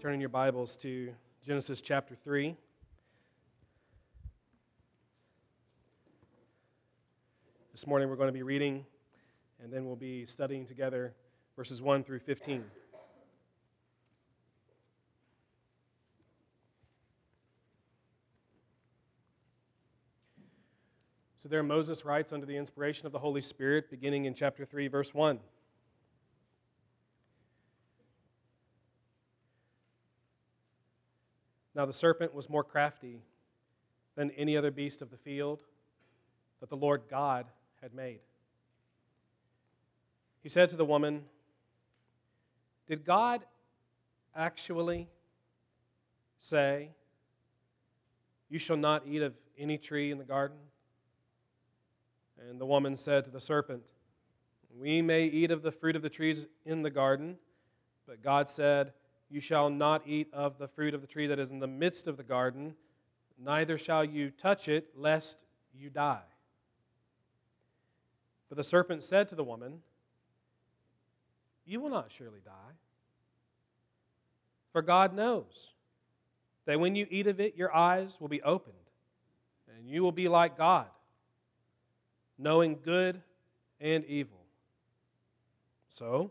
turn in your Bibles to Genesis chapter 3. This morning we're going to be reading and then we'll be studying together verses 1 through 15. So there Moses writes under the inspiration of the Holy Spirit, beginning in chapter 3, verse 1. Now the serpent was more crafty than any other beast of the field that the Lord God had made. He said to the woman, Did God actually say, You shall not eat of any tree in the garden? And the woman said to the serpent, We may eat of the fruit of the trees in the garden, but God said, You shall not eat of the fruit of the tree that is in the midst of the garden, neither shall you touch it, lest you die. But the serpent said to the woman, You will not surely die. For God knows that when you eat of it, your eyes will be opened, and you will be like God, knowing good and evil. So,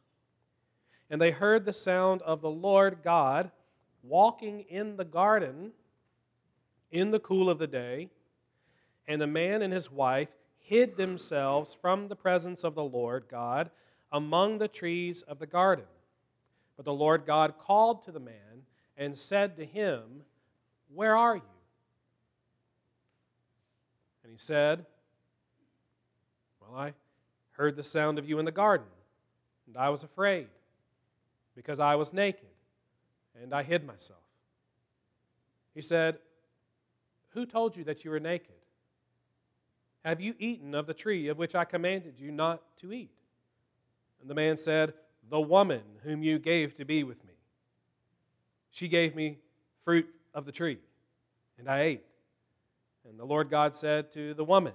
And they heard the sound of the Lord God walking in the garden in the cool of the day. And the man and his wife hid themselves from the presence of the Lord God among the trees of the garden. But the Lord God called to the man and said to him, Where are you? And he said, Well, I heard the sound of you in the garden, and I was afraid, because I was naked, and I hid myself. He said, Who told you that you were naked? Have you eaten of the tree of which I commanded you not to eat? And the man said, The woman whom you gave to be with me. She gave me fruit of the tree, and I ate. And the Lord God said to the woman,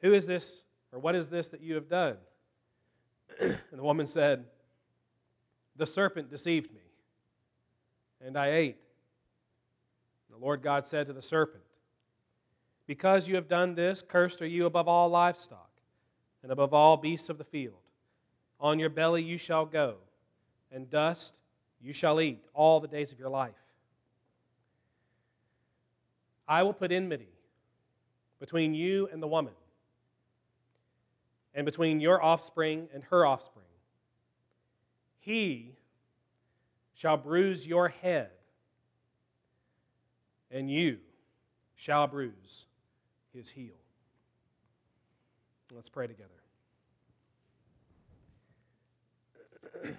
Who is this, or what is this that you have done? and the woman said, The serpent deceived me, and I ate. The Lord God said to the serpent, because you have done this, cursed are you above all livestock and above all beasts of the field. On your belly you shall go, and dust you shall eat all the days of your life. I will put enmity between you and the woman, and between your offspring and her offspring. He shall bruise your head, and you shall bruise his heel. Let's pray together.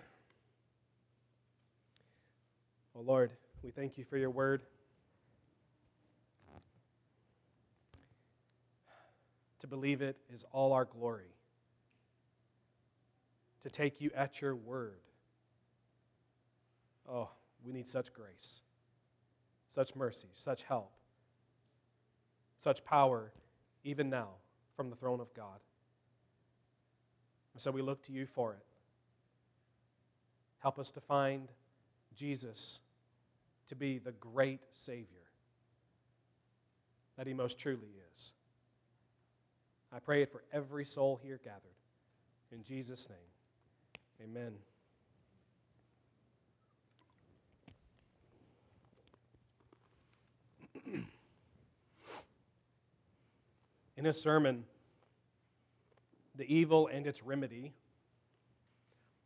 oh Lord, we thank you for your word. To believe it is all our glory. To take you at your word. Oh, we need such grace, such mercy, such help such power even now from the throne of God. And so we look to you for it. Help us to find Jesus to be the great Savior that He most truly is. I pray it for every soul here gathered. In Jesus' name, amen. In his sermon, The Evil and Its Remedy.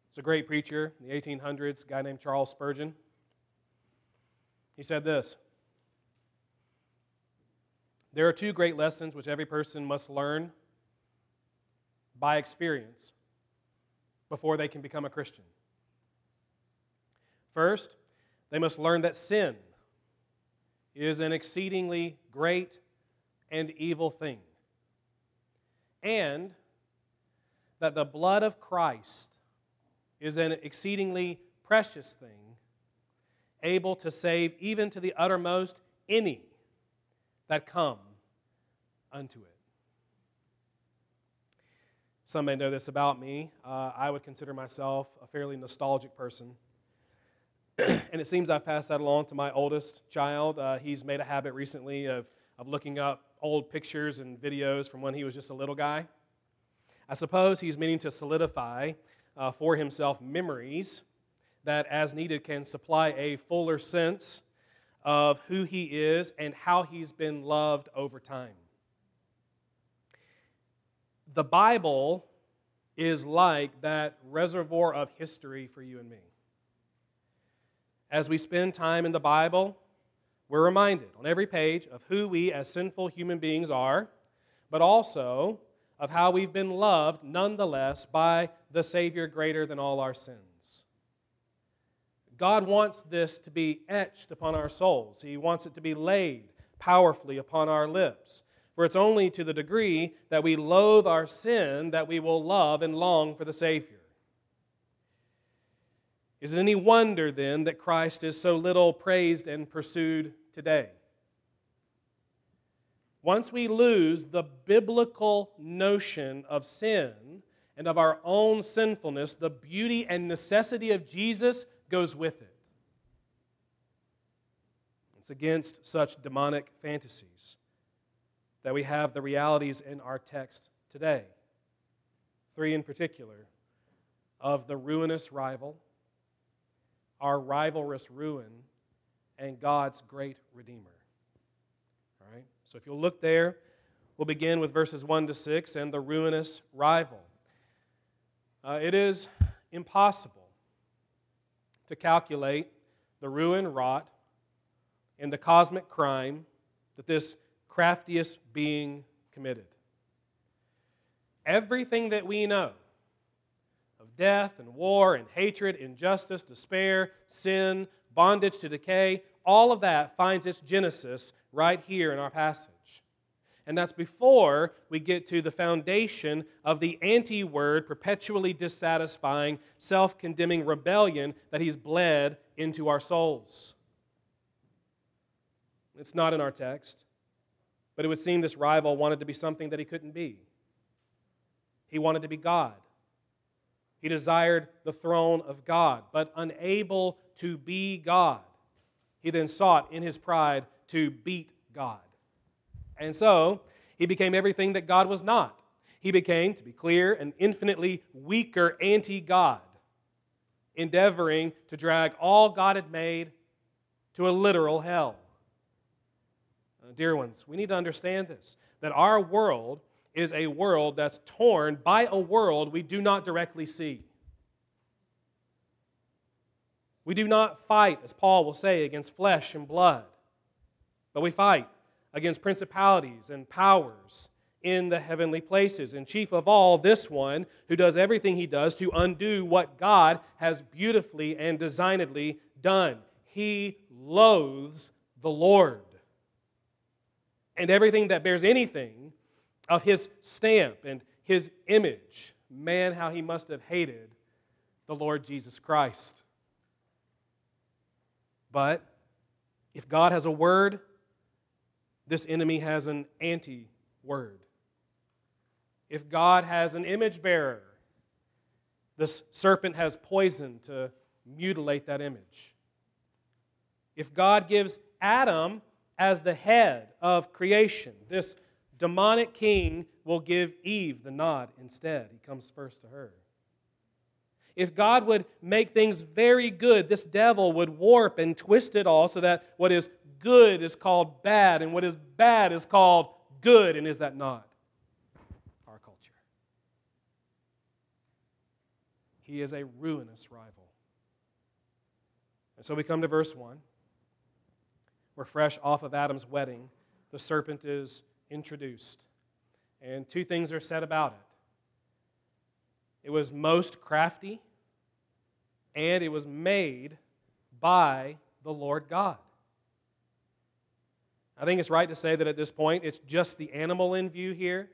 It's a great preacher in the 1800s, a guy named Charles Spurgeon. He said this There are two great lessons which every person must learn by experience before they can become a Christian. First, they must learn that sin is an exceedingly great and evil thing, and that the blood of Christ is an exceedingly precious thing, able to save even to the uttermost any that come unto it. Some may know this about me. Uh, I would consider myself a fairly nostalgic person. and it seems I've passed that along to my oldest child. Uh, he's made a habit recently of, of looking up old pictures and videos from when he was just a little guy. I suppose he's meaning to solidify uh, for himself memories that, as needed, can supply a fuller sense of who he is and how he's been loved over time. The Bible is like that reservoir of history for you and me. As we spend time in the Bible, we're reminded on every page of who we as sinful human beings are, but also of how we've been loved nonetheless by the Savior greater than all our sins. God wants this to be etched upon our souls, He wants it to be laid powerfully upon our lips. For it's only to the degree that we loathe our sin that we will love and long for the Savior. Is it any wonder then that Christ is so little praised and pursued today? Once we lose the biblical notion of sin and of our own sinfulness, the beauty and necessity of Jesus goes with it. It's against such demonic fantasies that we have the realities in our text today. Three in particular of the ruinous rival our rivalrous ruin, and God's great Redeemer. All right? So if you'll look there, we'll begin with verses 1 to 6 and the ruinous rival. Uh, it is impossible to calculate the ruin wrought and the cosmic crime that this craftiest being committed. Everything that we know of death and war and hatred, injustice, despair, sin, bondage to decay, all of that finds its genesis right here in our passage. And that's before we get to the foundation of the anti word, perpetually dissatisfying, self condemning rebellion that he's bled into our souls. It's not in our text, but it would seem this rival wanted to be something that he couldn't be. He wanted to be God. He desired the throne of God, but unable to be God, he then sought in his pride to beat God. And so he became everything that God was not. He became, to be clear, an infinitely weaker anti God, endeavoring to drag all God had made to a literal hell. Uh, dear ones, we need to understand this that our world is a world that's torn by a world we do not directly see. We do not fight, as Paul will say, against flesh and blood, but we fight against principalities and powers in the heavenly places. And chief of all, this one who does everything he does to undo what God has beautifully and designedly done. He loathes the Lord. And everything that bears anything of his stamp and his image. Man, how he must have hated the Lord Jesus Christ. But if God has a word, this enemy has an anti word. If God has an image bearer, this serpent has poison to mutilate that image. If God gives Adam as the head of creation, this demonic king will give Eve the nod instead. He comes first to her. If God would make things very good, this devil would warp and twist it all so that what is good is called bad and what is bad is called good. And is that not our culture? He is a ruinous rival. And so we come to verse 1. We're fresh off of Adam's wedding. The serpent is introduced. And two things are said about it it was most crafty, and it was made by the Lord God. I think it's right to say that at this point it's just the animal in view here,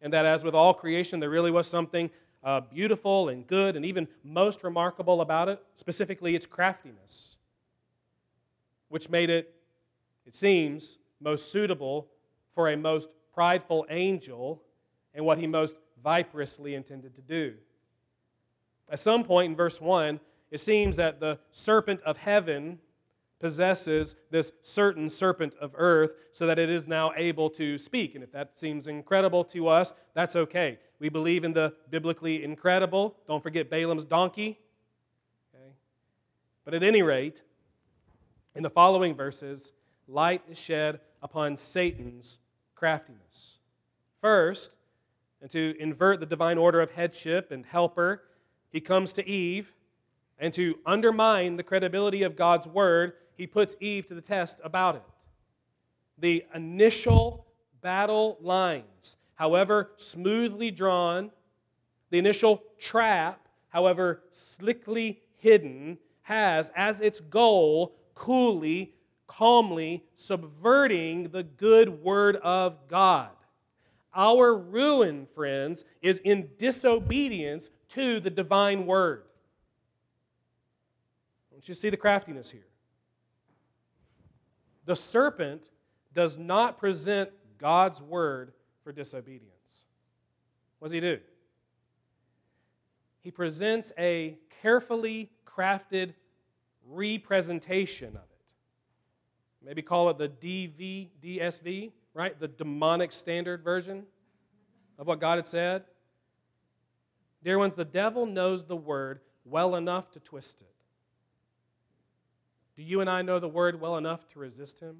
and that as with all creation, there really was something uh, beautiful and good and even most remarkable about it, specifically its craftiness, which made it, it seems, most suitable for a most prideful angel and what he most viperously intended to do. At some point in verse 1, it seems that the serpent of heaven possesses this certain serpent of earth so that it is now able to speak. And if that seems incredible to us, that's okay. We believe in the biblically incredible. Don't forget Balaam's donkey. Okay? But at any rate, in the following verses, light is shed upon Satan's craftiness. First, and to invert the divine order of headship and helper, he comes to Eve, and to undermine the credibility of God's word, he puts Eve to the test about it. The initial battle lines, however smoothly drawn, the initial trap, however slickly hidden, has as its goal coolly, calmly subverting the good word of God. Our ruin, friends, is in disobedience to the divine word. Don't you see the craftiness here? The serpent does not present God's word for disobedience. What does he do? He presents a carefully crafted representation of it. Maybe call it the DV, DSV, right? The demonic standard version of what God had said. Dear ones, the devil knows the word well enough to twist it. Do you and I know the word well enough to resist him?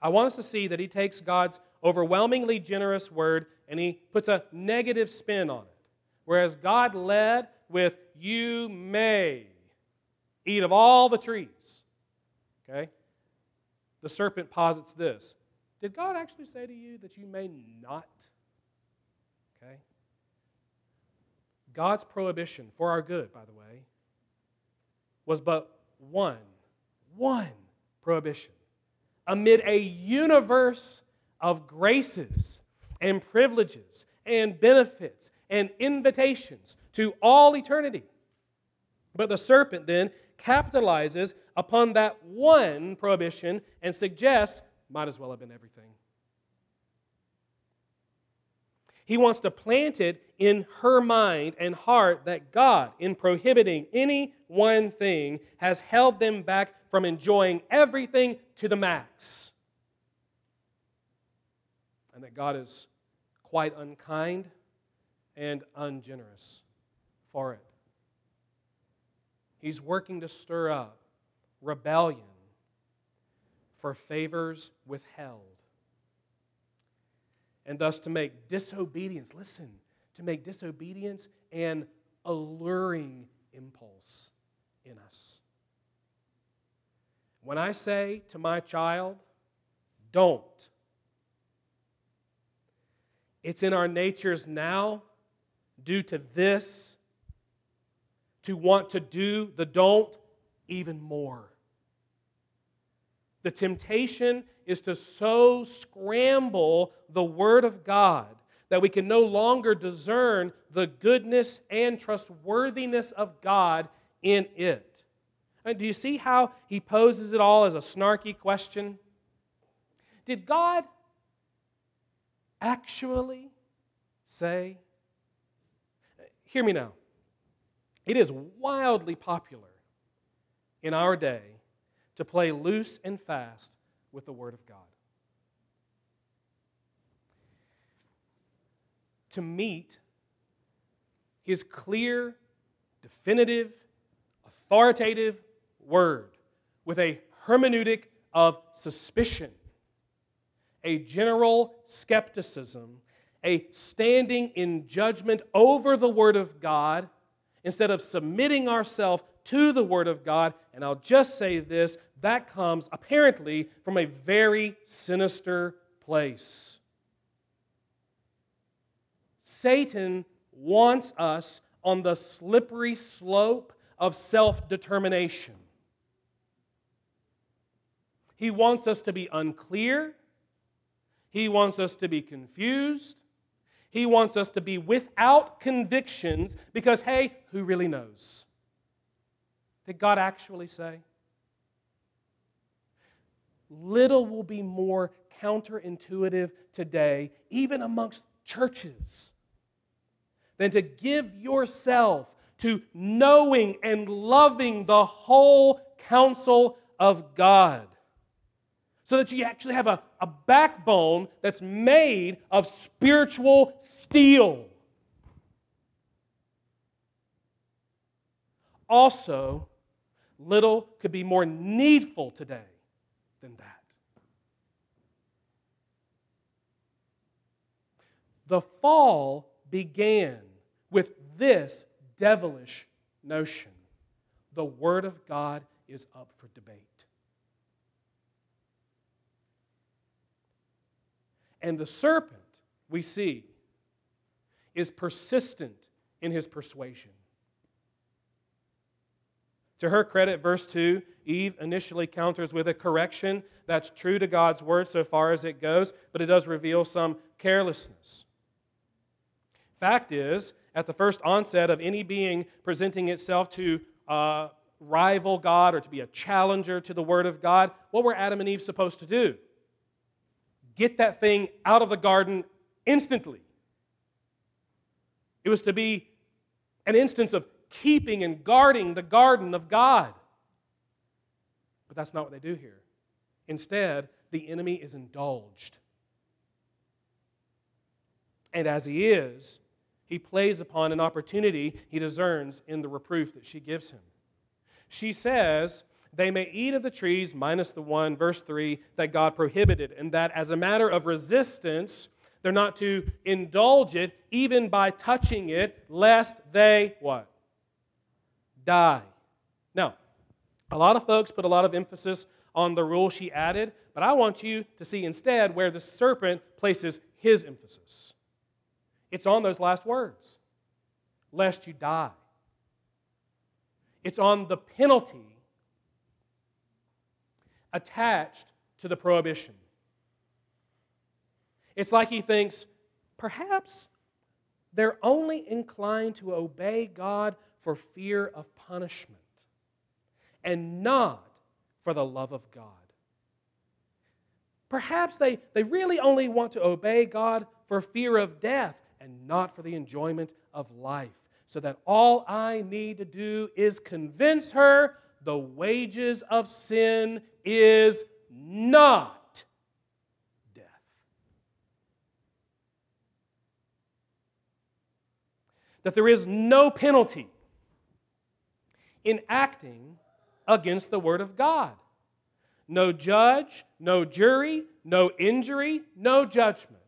I want us to see that he takes God's overwhelmingly generous word and he puts a negative spin on it. Whereas God led with, You may eat of all the trees. Okay? The serpent posits this Did God actually say to you that you may not? Okay? God's prohibition, for our good, by the way, was but one, one prohibition amid a universe of graces and privileges and benefits and invitations to all eternity. But the serpent then capitalizes upon that one prohibition and suggests might as well have been everything. He wants to plant it in her mind and heart that God, in prohibiting any one thing, has held them back from enjoying everything to the max. And that God is quite unkind and ungenerous for it. He's working to stir up rebellion for favors withheld and thus to make disobedience, listen, to make disobedience an alluring impulse in us. When I say to my child, don't, it's in our natures now, due to this, to want to do the don't even more. The temptation is to so scramble the Word of God that we can no longer discern the goodness and trustworthiness of God in it. Do you see how he poses it all as a snarky question? Did God actually say? Hear me now. It is wildly popular in our day to play loose and fast with the Word of God. To meet His clear, definitive, authoritative Word with a hermeneutic of suspicion, a general skepticism, a standing in judgment over the Word of God instead of submitting ourselves to the Word of God. And I'll just say this that comes apparently from a very sinister place. Satan wants us on the slippery slope of self determination. He wants us to be unclear. He wants us to be confused. He wants us to be without convictions because, hey, who really knows? Did God actually say? Little will be more counterintuitive today, even amongst churches, than to give yourself to knowing and loving the whole counsel of God so that you actually have a, a backbone that's made of spiritual steel. Also, little could be more needful today than that. The fall began with this devilish notion the Word of God is up for debate. And the serpent, we see, is persistent in his persuasion. To her credit, verse 2, Eve initially counters with a correction that's true to God's word so far as it goes, but it does reveal some carelessness. Fact is, at the first onset of any being presenting itself to uh, rival God or to be a challenger to the Word of God, what were Adam and Eve supposed to do? Get that thing out of the garden instantly. It was to be an instance of keeping and guarding the garden of God. But that's not what they do here. Instead, the enemy is indulged. And as he is, he plays upon an opportunity he discerns in the reproof that she gives him. She says, they may eat of the trees, minus the one, verse 3, that God prohibited, and that as a matter of resistance, they're not to indulge it even by touching it, lest they what? Die. Now, a lot of folks put a lot of emphasis on the rule she added, but I want you to see instead where the serpent places his emphasis. It's on those last words lest you die. It's on the penalty attached to the prohibition. It's like he thinks, perhaps they're only inclined to obey God for fear of punishment and not for the love of God. Perhaps they, they really only want to obey God for fear of death and not for the enjoyment of life. So that all I need to do is convince her the wages of sin is not death. That there is no penalty in acting against the Word of God. No judge, no jury, no injury, no judgment.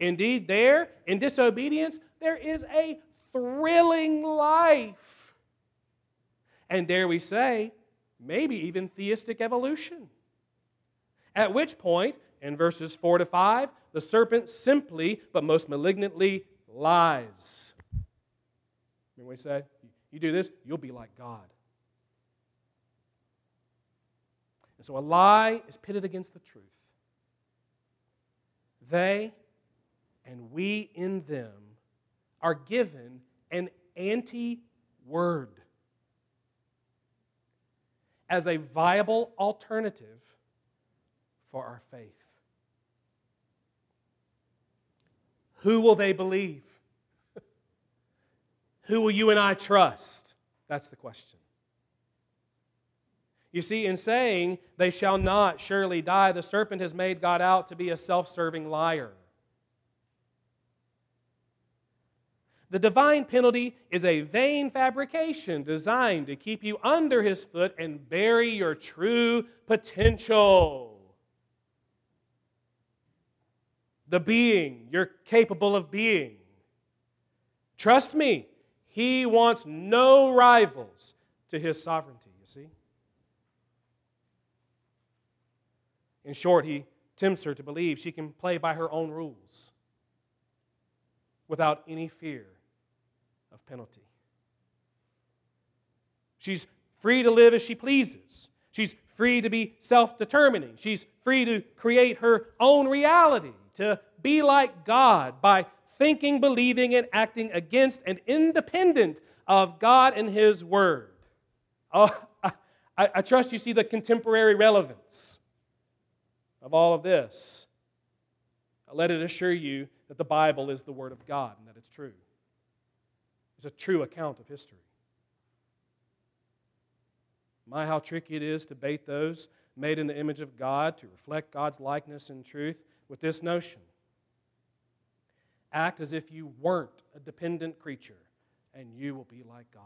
Indeed, there, in disobedience, there is a thrilling life. And dare we say, maybe even theistic evolution. At which point, in verses 4 to 5, the serpent simply, but most malignantly, lies. Remember he said? You do this, you'll be like God. And so a lie is pitted against the truth. They and we in them are given an anti word as a viable alternative for our faith. Who will they believe? Who will you and I trust? That's the question. You see, in saying, they shall not surely die, the serpent has made God out to be a self serving liar. The divine penalty is a vain fabrication designed to keep you under his foot and bury your true potential. the being you're capable of being. Trust me, He wants no rivals to His sovereignty, you see? In short, He tempts her to believe she can play by her own rules without any fear of penalty. She's free to live as she pleases. She's free to be self determining. She's free to create her own reality, to be like God by thinking, believing, and acting against and independent of God and His Word. Oh, I, I trust you see the contemporary relevance of all of this. Let it assure you that the Bible is the Word of God and that it's true. It's a true account of history. My, how tricky it is to bait those made in the image of God to reflect God's likeness and truth with this notion. Act as if you weren't a dependent creature, and you will be like God.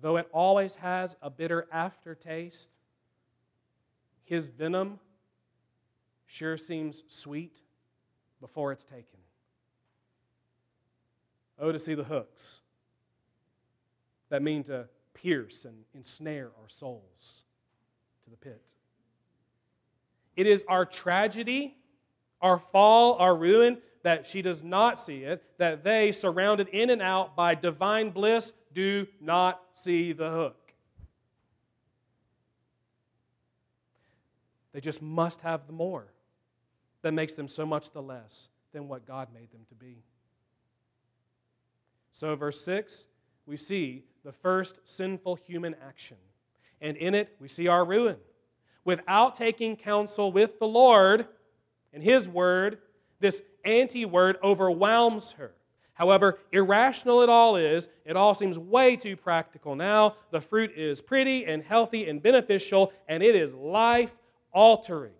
Though it always has a bitter aftertaste, his venom sure seems sweet before it's taken. Oh, to see the hooks that mean to pierce and ensnare our souls to the pit. It is our tragedy, our fall, our ruin that she does not see it, that they, surrounded in and out by divine bliss, do not see the hook. They just must have the more that makes them so much the less than what God made them to be. So, verse 6, we see the first sinful human action. And in it, we see our ruin. Without taking counsel with the Lord and His word, this anti word overwhelms her. However irrational it all is, it all seems way too practical now. The fruit is pretty and healthy and beneficial, and it is life altering.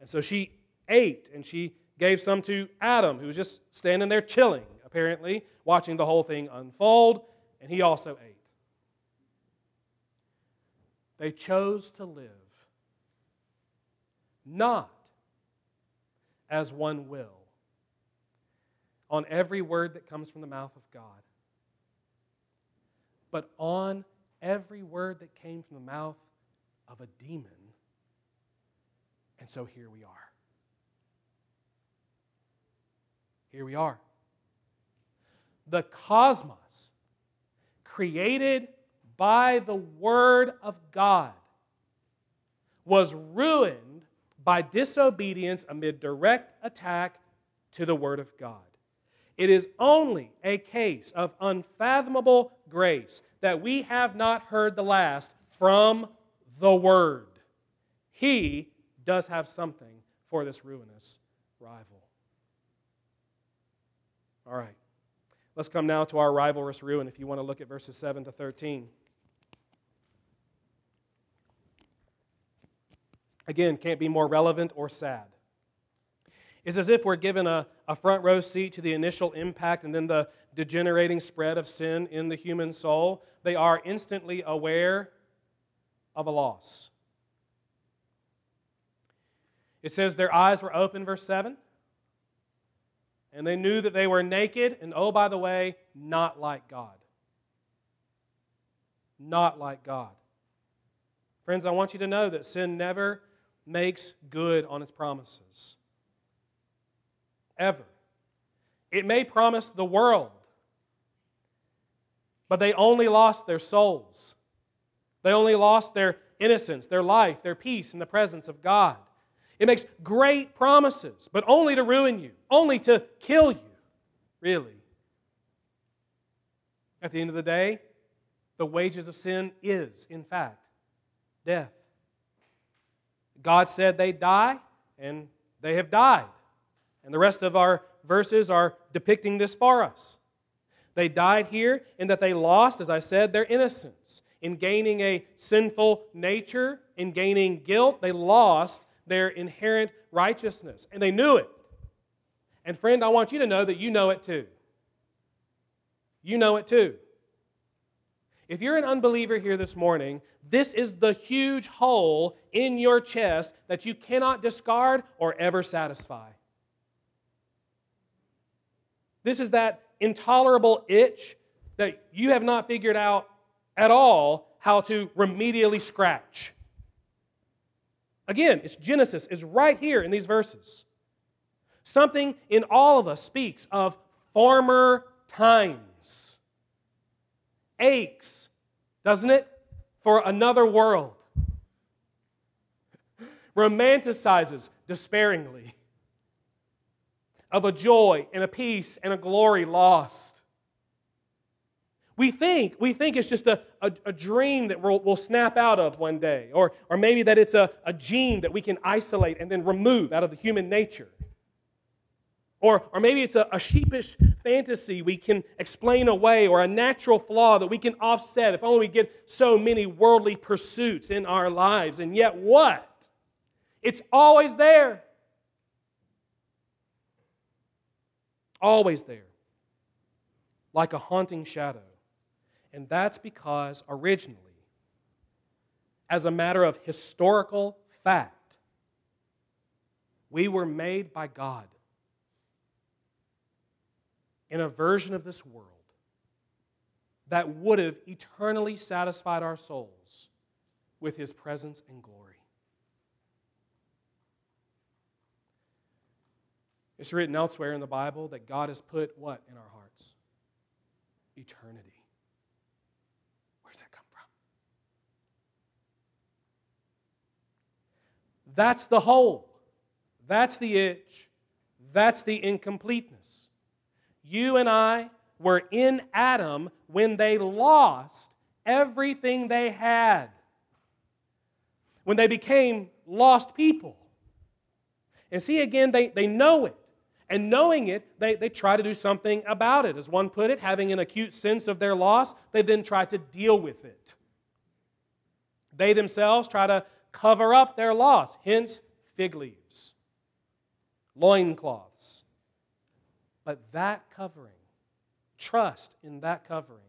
And so she ate, and she gave some to Adam, who was just standing there chilling apparently, watching the whole thing unfold, and he also ate. They chose to live not as one will on every word that comes from the mouth of God, but on every word that came from the mouth of a demon. And so here we are. Here we are the cosmos, created by the Word of God, was ruined by disobedience amid direct attack to the Word of God. It is only a case of unfathomable grace that we have not heard the last from the Word. He does have something for this ruinous rival. All right. Let's come now to our rivalrous ruin if you want to look at verses 7 to 13. Again, can't be more relevant or sad. It's as if we're given a, a front row seat to the initial impact and then the degenerating spread of sin in the human soul. They are instantly aware of a loss. It says their eyes were open, verse 7 and they knew that they were naked, and oh, by the way, not like God. Not like God. Friends, I want you to know that sin never makes good on its promises. Ever. It may promise the world, but they only lost their souls. They only lost their innocence, their life, their peace in the presence of God. It makes great promises, but only to ruin you, only to kill you, really. At the end of the day, the wages of sin is, in fact, death. God said they'd die, and they have died. And the rest of our verses are depicting this for us. They died here in that they lost, as I said, their innocence. In gaining a sinful nature, in gaining guilt, they lost their inherent righteousness. And they knew it. And friend, I want you to know that you know it too. You know it too. If you're an unbeliever here this morning, this is the huge hole in your chest that you cannot discard or ever satisfy. This is that intolerable itch that you have not figured out at all how to remedially scratch. Again, it's Genesis is right here in these verses. Something in all of us speaks of former times. Aches, doesn't it? For another world. Romanticizes despairingly of a joy and a peace and a glory lost. We think, we think it's just a, a, a dream that we'll, we'll, snap out of one day, or, or maybe that it's a, a gene that we can isolate and then remove out of the human nature. Or, or maybe it's a, a sheepish fantasy we can explain away, or a natural flaw that we can offset if only we get so many worldly pursuits in our lives. And yet, what? It's always there. Always there. Like a haunting shadow. And that's because originally, as a matter of historical fact, we were made by God in a version of this world that would have eternally satisfied our souls with his presence and glory. It's written elsewhere in the Bible that God has put what in our hearts? Eternity. Where does that come from? That's the hole. That's the itch. That's the incompleteness. You and I were in Adam when they lost everything they had, when they became lost people. And see, again, they, they know it. And knowing it, they, they try to do something about it. As one put it, having an acute sense of their loss, they then try to deal with it. They themselves try to cover up their loss, hence fig leaves, loincloths, but that covering, trust in that covering,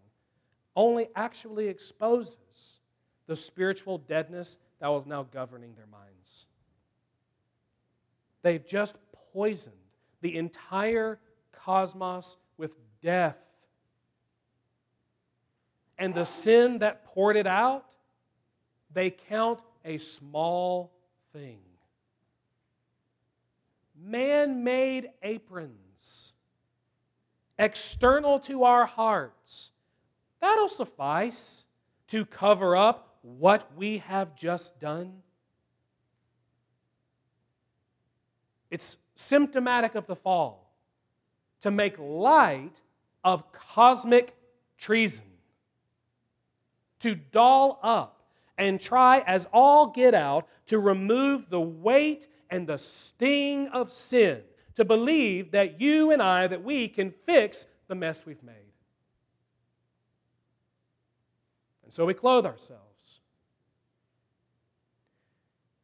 only actually exposes the spiritual deadness that was now governing their minds. They've just poisoned the entire cosmos with death. And the sin that poured it out, they count a small thing. Man made aprons external to our hearts, that'll suffice to cover up what we have just done. It's symptomatic of the fall to make light of cosmic treason, to doll up and try as all get out to remove the weight and the sting of sin to believe that you and I, that we can fix the mess we've made. And so we clothe ourselves.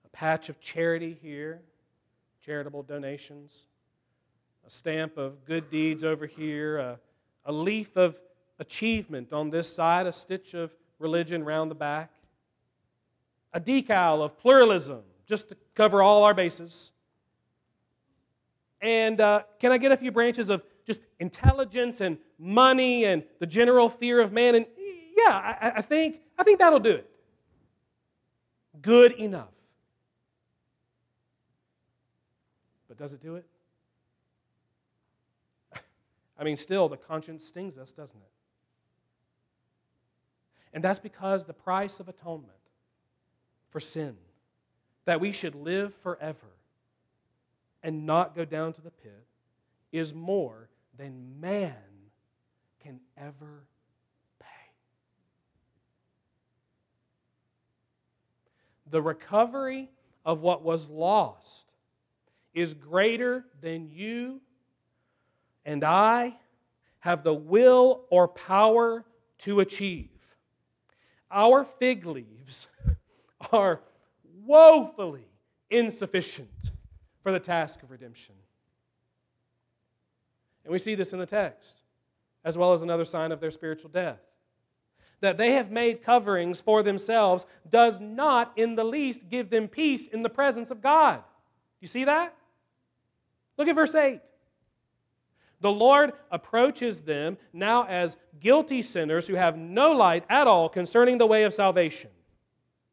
A patch of charity here, charitable donations, a stamp of good deeds over here, a, a leaf of achievement on this side, a stitch of religion round the back, a decal of pluralism just to cover all our bases and uh, can I get a few branches of just intelligence and money and the general fear of man? And yeah, I, I think, I think that'll do it. Good enough. But does it do it? I mean, still, the conscience stings us, doesn't it? And that's because the price of atonement for sin, that we should live forever and not go down to the pit is more than man can ever pay. The recovery of what was lost is greater than you and I have the will or power to achieve. Our fig leaves are woefully insufficient for the task of redemption. And we see this in the text, as well as another sign of their spiritual death. that they have made coverings for themselves does not in the least give them peace in the presence of God. You see that? Look at verse 8. The Lord approaches them now as guilty sinners who have no light at all concerning the way of salvation.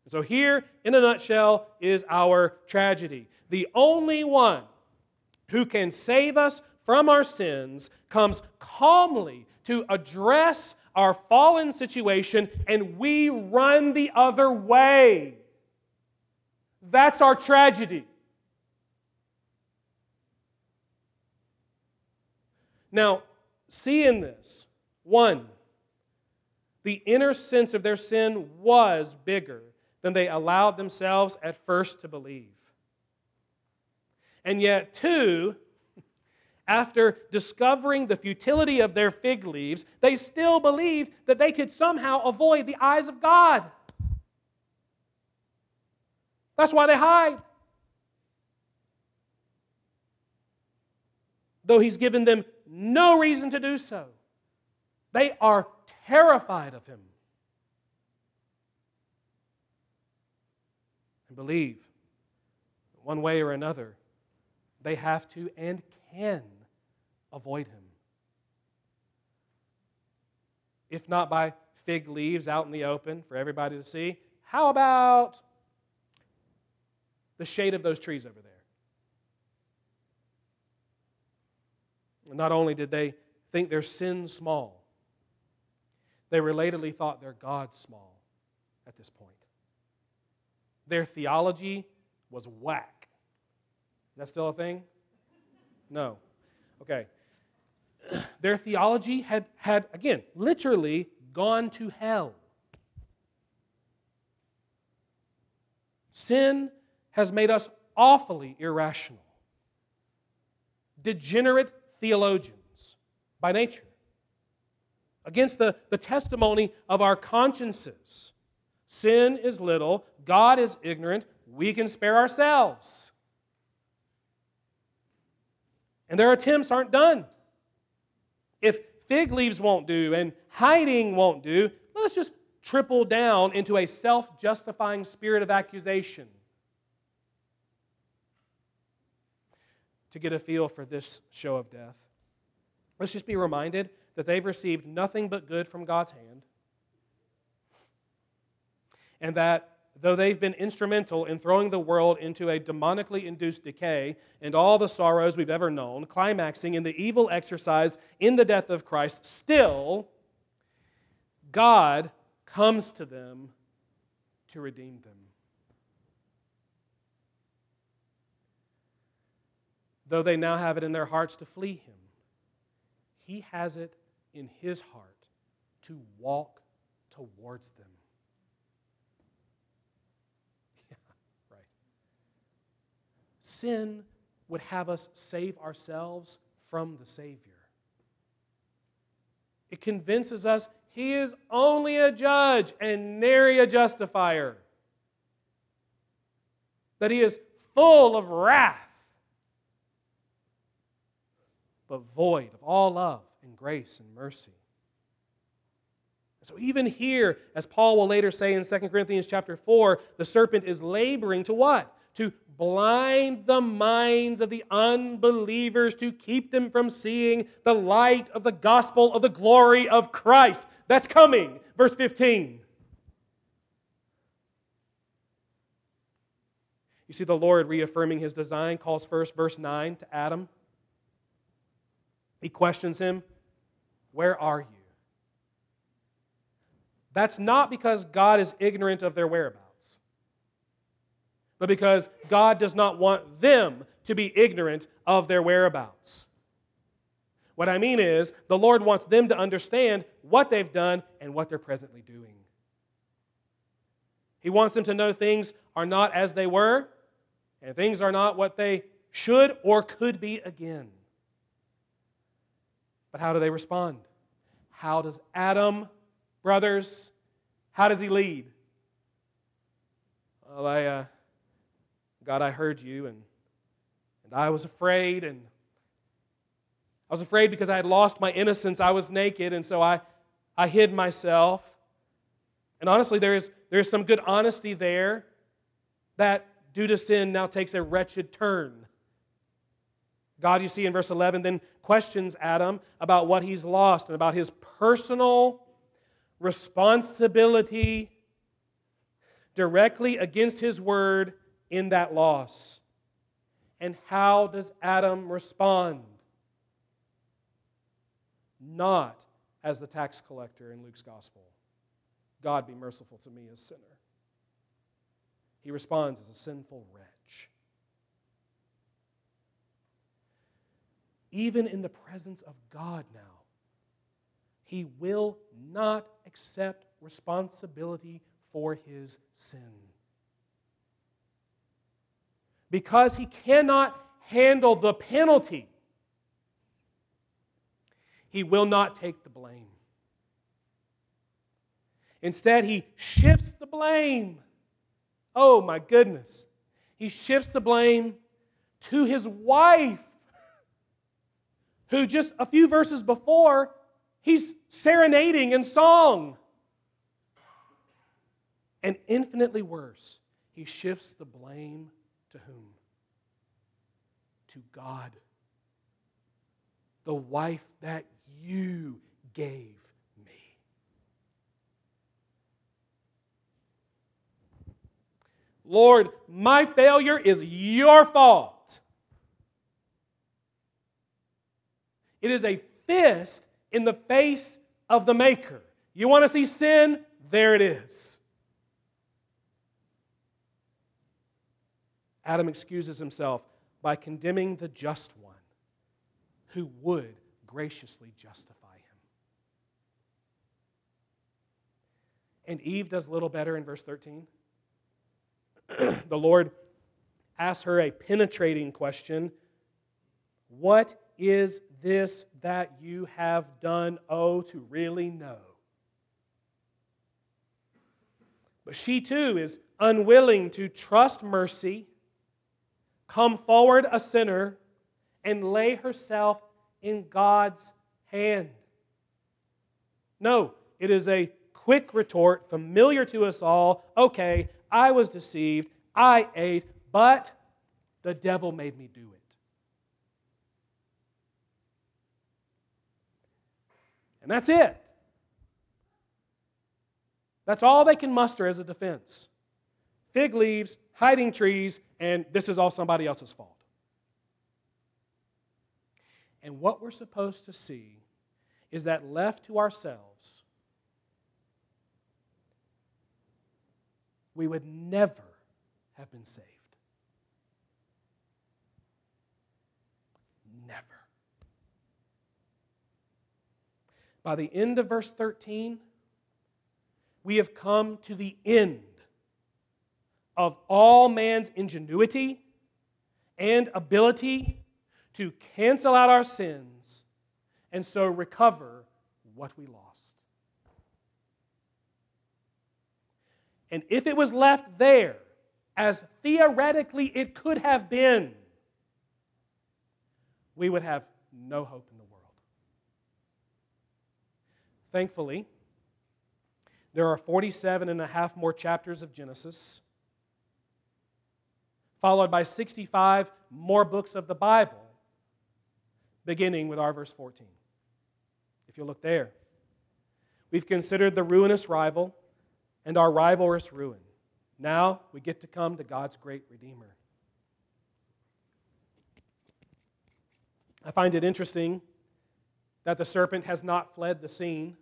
So, here, in a nutshell, is our tragedy. The only one who can save us from our sins comes calmly to address our fallen situation, and we run the other way. That's our tragedy. Now, see in this one, the inner sense of their sin was bigger than they allowed themselves at first to believe. And yet, two, after discovering the futility of their fig leaves, they still believed that they could somehow avoid the eyes of God. That's why they hide. Though He's given them no reason to do so. They are terrified of him. Believe, one way or another, they have to and can avoid him. If not by fig leaves out in the open for everybody to see, how about the shade of those trees over there? Not only did they think their sin small, they relatedly thought their God small at this point. Their theology was whack. That still a thing? No. Okay. Their theology had, had, again, literally gone to hell. Sin has made us awfully irrational, degenerate theologians by nature, against the, the testimony of our consciences. Sin is little, God is ignorant, we can spare ourselves. And their attempts aren't done. If fig leaves won't do and hiding won't do, let us just triple down into a self justifying spirit of accusation. to get a feel for this show of death. Let's just be reminded that they've received nothing but good from God's hand. And that though they've been instrumental in throwing the world into a demonically induced decay and all the sorrows we've ever known, climaxing in the evil exercise in the death of Christ, still, God comes to them to redeem them. though they now have it in their hearts to flee him, he has it in his heart to walk towards them. Yeah, right. Sin would have us save ourselves from the Savior. It convinces us he is only a judge and nary a justifier. That he is full of wrath but void of all love and grace and mercy. So even here, as Paul will later say in 2 Corinthians chapter 4, the serpent is laboring to what? To blind the minds of the unbelievers to keep them from seeing the light of the gospel of the glory of Christ. That's coming. Verse 15. You see, the Lord reaffirming his design calls first, verse 9, to Adam he questions him, Where are you? That's not because God is ignorant of their whereabouts, but because God does not want them to be ignorant of their whereabouts. What I mean is, the Lord wants them to understand what they've done and what they're presently doing. He wants them to know things are not as they were, and things are not what they should or could be again. But how do they respond? How does Adam, brothers, how does he lead? Well, I, uh, God, I heard you, and, and I was afraid, and I was afraid because I had lost my innocence. I was naked, and so I, I hid myself. And honestly, there is, there is some good honesty there that due to sin now takes a wretched turn. God, you see in verse 11, then questions Adam about what he's lost and about his personal responsibility directly against his word in that loss. And how does Adam respond? Not as the tax collector in Luke's gospel God be merciful to me, a sinner. He responds as a sinful wretch. Even in the presence of God now, he will not accept responsibility for his sin. Because he cannot handle the penalty, he will not take the blame. Instead, he shifts the blame. Oh my goodness. He shifts the blame to his wife, who just a few verses before, he's serenading in song. And infinitely worse, he shifts the blame to whom? To God. The wife that you gave me. Lord, my failure is your fault. It is a fist in the face of the Maker. You want to see sin? There it is. Adam excuses himself by condemning the just one who would graciously justify him. And Eve does a little better in verse 13. the Lord asks her a penetrating question What is this that you have done? Oh, to really know. But she too is unwilling to trust mercy, come forward a sinner, and lay herself in God's hand. No, it is a quick retort, familiar to us all. Okay, I was deceived, I ate, but the devil made me do it. And that's it. That's all they can muster as a defense. Fig leaves, hiding trees, and this is all somebody else's fault. And what we're supposed to see is that left to ourselves, we would never have been saved. Never. By the end of verse 13, we have come to the end of all man's ingenuity and ability to cancel out our sins and so recover what we lost. And if it was left there, as theoretically it could have been, we would have no hope in the world. Thankfully, there are 47 and a half more chapters of Genesis, followed by 65 more books of the Bible beginning with our verse 14. If you look there, we've considered the ruinous rival and our rivalrous ruin. Now we get to come to God's great Redeemer. I find it interesting that the serpent has not fled the scene.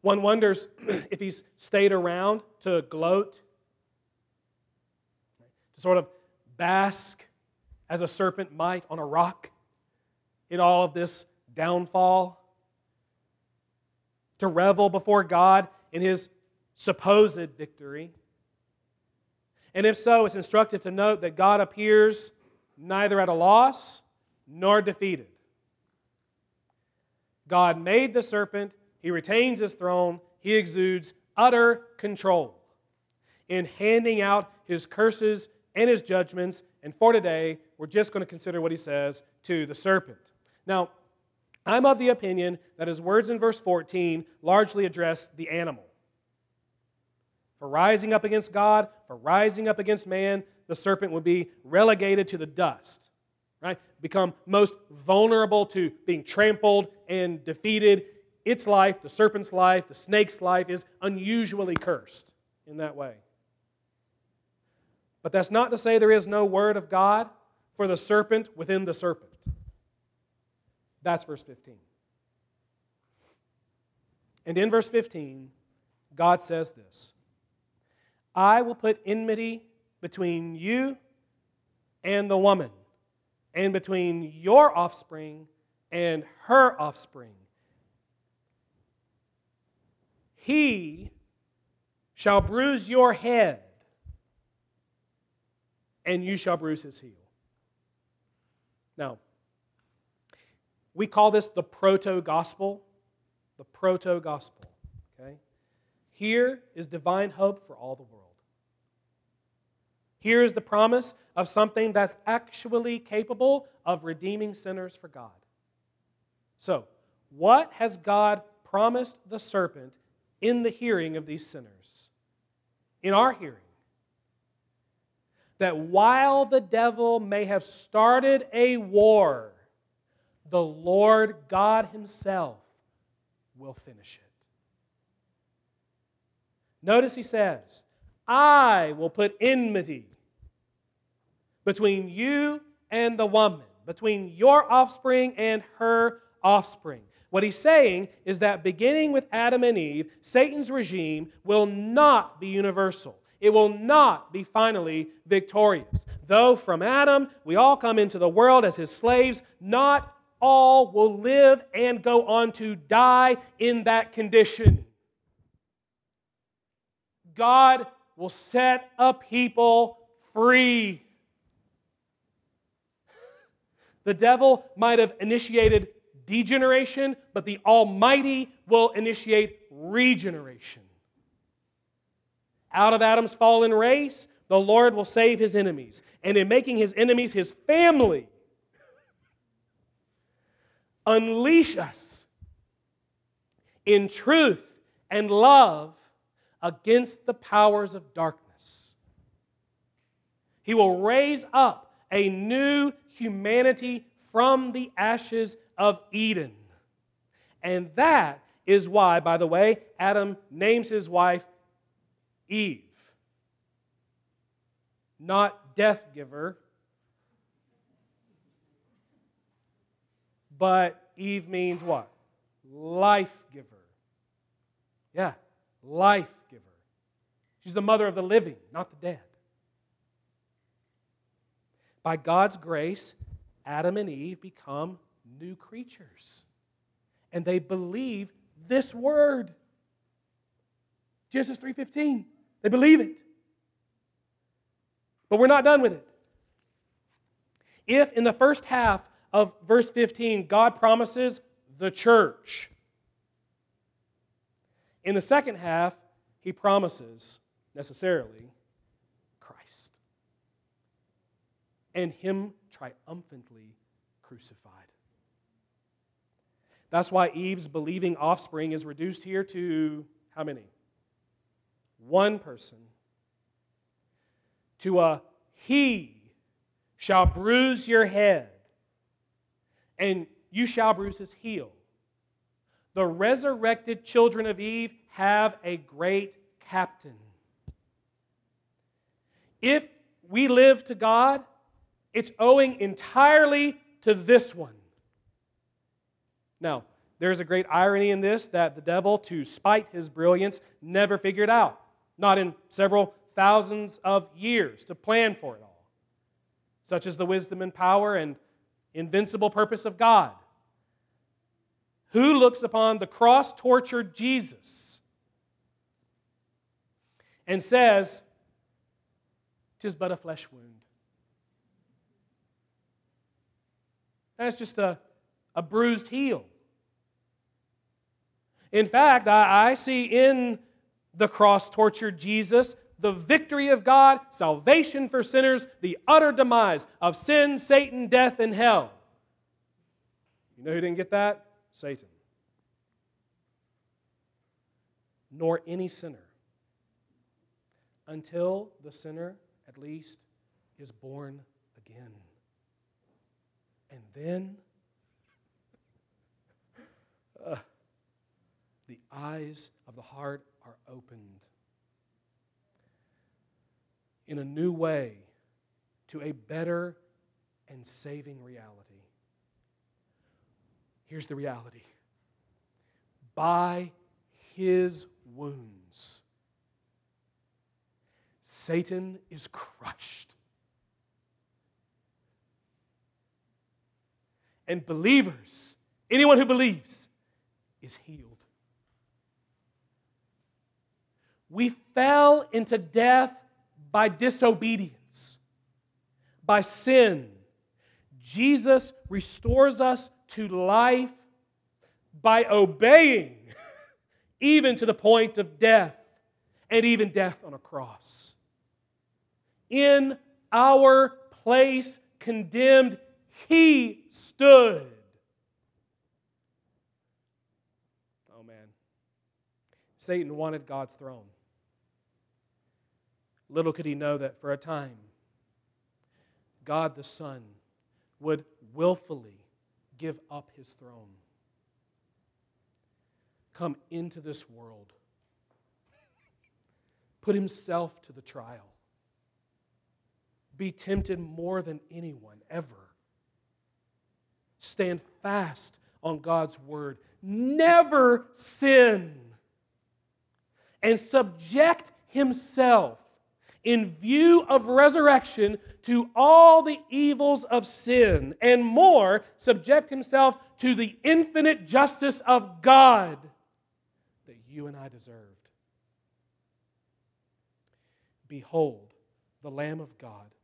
One wonders if he's stayed around to gloat, sort of bask as a serpent might on a rock in all of this downfall, to revel before God in his supposed victory. And if so, it's instructive to note that God appears neither at a loss nor defeated. God made the serpent, he retains his throne, he exudes utter control in handing out his curses and his judgments and for today, we're just going to consider what he says to the serpent. Now, I'm of the opinion that his words in verse 14 largely address the animal. For rising up against God, for rising up against man, the serpent would be relegated to the dust, right? Become most vulnerable to being trampled and defeated. Its life, the serpent's life, the snake's life, is unusually cursed in that way. But that's not to say there is no word of God for the serpent within the serpent. That's verse 15. And in verse 15, God says this I will put enmity between you and the woman, and between your offspring and her offspring. He shall bruise your head, and you shall bruise his heel. Now, we call this the proto gospel. The proto gospel. Okay? Here is divine hope for all the world. Here is the promise of something that's actually capable of redeeming sinners for God. So, what has God promised the serpent in the hearing of these sinners? In our hearing? That while the devil may have started a war, the Lord God Himself will finish it. Notice he says, I will put enmity between you and the woman, between your offspring and her offspring. What he's saying is that beginning with Adam and Eve, Satan's regime will not be universal. It will not be finally victorious. Though from Adam we all come into the world as his slaves, not all will live and go on to die in that condition. God will set a people free. The devil might have initiated degeneration, but the Almighty will initiate regeneration. Out of Adam's fallen race, the Lord will save his enemies. And in making his enemies his family, unleash us in truth and love against the powers of darkness. He will raise up a new humanity from the ashes of Eden. And that is why, by the way, Adam names his wife Eve. Not death giver, but Eve means what? Life giver. Yeah, life giver. She's the mother of the living, not the dead. By God's grace, Adam and Eve become new creatures. And they believe this word. Genesis 3:15. They believe it. But we're not done with it. If in the first half of verse 15, God promises the church. In the second half, he promises necessarily Christ and him triumphantly crucified. That's why Eve's believing offspring is reduced here to how many? One person. To a he shall bruise your head and you shall bruise his heel. The resurrected children of Eve have a great captain. If we live to God, it's owing entirely to this one. Now, there's a great irony in this that the devil, to spite his brilliance, never figured out, not in several thousands of years, to plan for it all, such as the wisdom and power and invincible purpose of God. Who looks upon the cross tortured Jesus and says, Tis but a flesh wound? That's just a, a bruised heel. In fact, I, I see in the cross tortured Jesus the victory of God, salvation for sinners, the utter demise of sin, Satan, death, and hell. You know who didn't get that? Satan, nor any sinner, until the sinner, at least, is born again. And then uh, the eyes of the heart are opened in a new way to a better and saving reality. Here's the reality by his wounds, Satan is crushed. And believers, anyone who believes, is healed. We fell into death by disobedience, by sin. Jesus restores us to life by obeying, even to the point of death, and even death on a cross. In our place, condemned, he stood. Oh man. Satan wanted God's throne. Little could he know that for a time, God the Son would willfully give up his throne, come into this world, put himself to the trial, be tempted more than anyone ever, stand fast on God's word, never sin, and subject himself in view of resurrection to all the evils of sin, and more, subject himself to the infinite justice of God that you and I deserved. Behold, the Lamb of God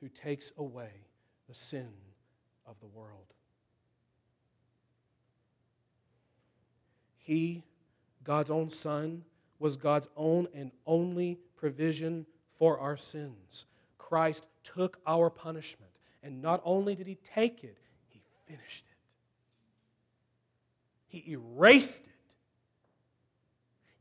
who takes away the sin of the world. He, God's own Son, was God's own and only provision for our sins. Christ took our punishment, and not only did he take it, he finished it. He erased it.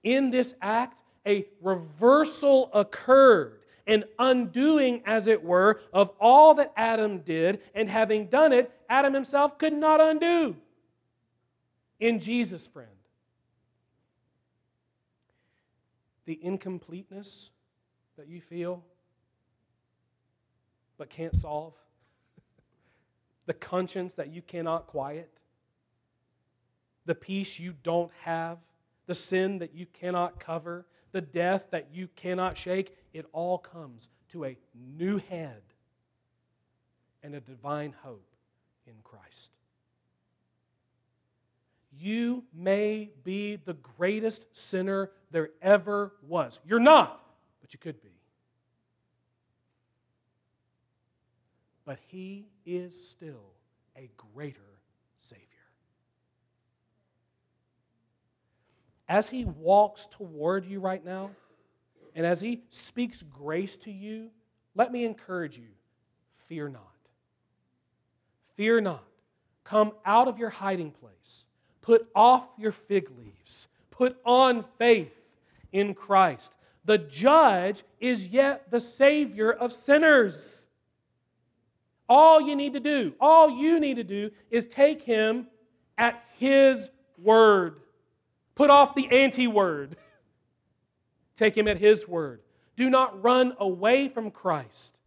In this act, a reversal occurred, an undoing, as it were, of all that Adam did, and having done it, Adam himself could not undo. In Jesus, friend, the incompleteness that you feel but can't solve, the conscience that you cannot quiet, the peace you don't have, the sin that you cannot cover, the death that you cannot shake, it all comes to a new head and a divine hope in Christ. You may be the greatest sinner there ever was. You're not, but you could be. But He is still a greater Savior. As He walks toward you right now, and as He speaks grace to you, let me encourage you fear not. Fear not. Come out of your hiding place. Put off your fig leaves. Put on faith in Christ. The judge is yet the Savior of sinners. All you need to do, all you need to do is take him at his word. Put off the anti word. Take him at his word. Do not run away from Christ.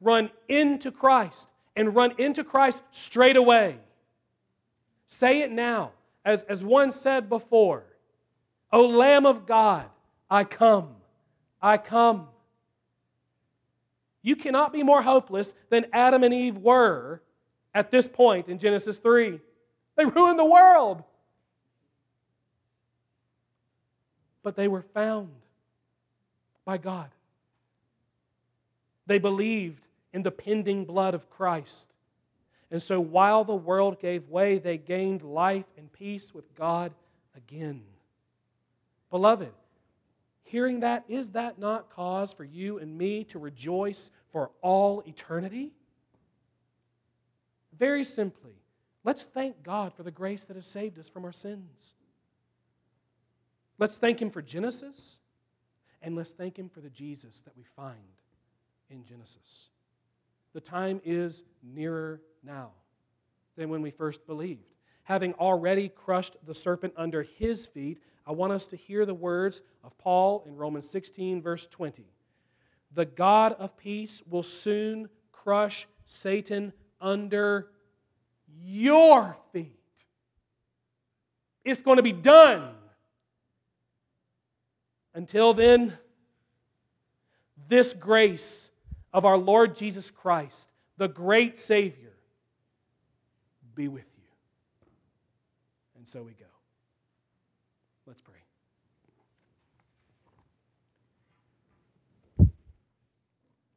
Run into Christ and run into Christ straight away. Say it now, as, as one said before O Lamb of God, I come, I come. You cannot be more hopeless than Adam and Eve were at this point in Genesis 3. They ruined the world. But they were found by God. They believed in the pending blood of Christ. And so while the world gave way, they gained life and peace with God again. Beloved, hearing that, is that not cause for you and me to rejoice for all eternity? Very simply, Let's thank God for the grace that has saved us from our sins. Let's thank Him for Genesis, and let's thank Him for the Jesus that we find in Genesis. The time is nearer now than when we first believed. Having already crushed the serpent under His feet, I want us to hear the words of Paul in Romans 16, verse 20. The God of peace will soon crush Satan under your feet. It's going to be done. Until then, this grace of our Lord Jesus Christ, the great Savior, be with you. And so we go. Let's pray.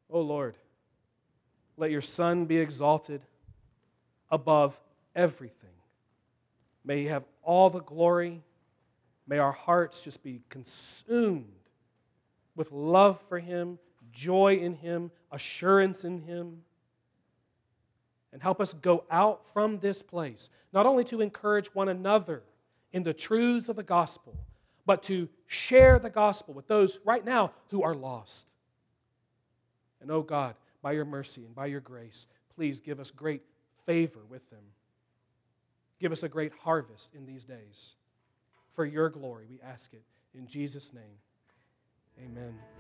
Oh Lord, let your Son be exalted above everything. May he have all the glory. May our hearts just be consumed with love for him, joy in him, assurance in him. And help us go out from this place, not only to encourage one another in the truths of the gospel, but to share the gospel with those right now who are lost. And oh God, by your mercy and by your grace, please give us great favor with them. Give us a great harvest in these days. For your glory, we ask it in Jesus' name. Amen.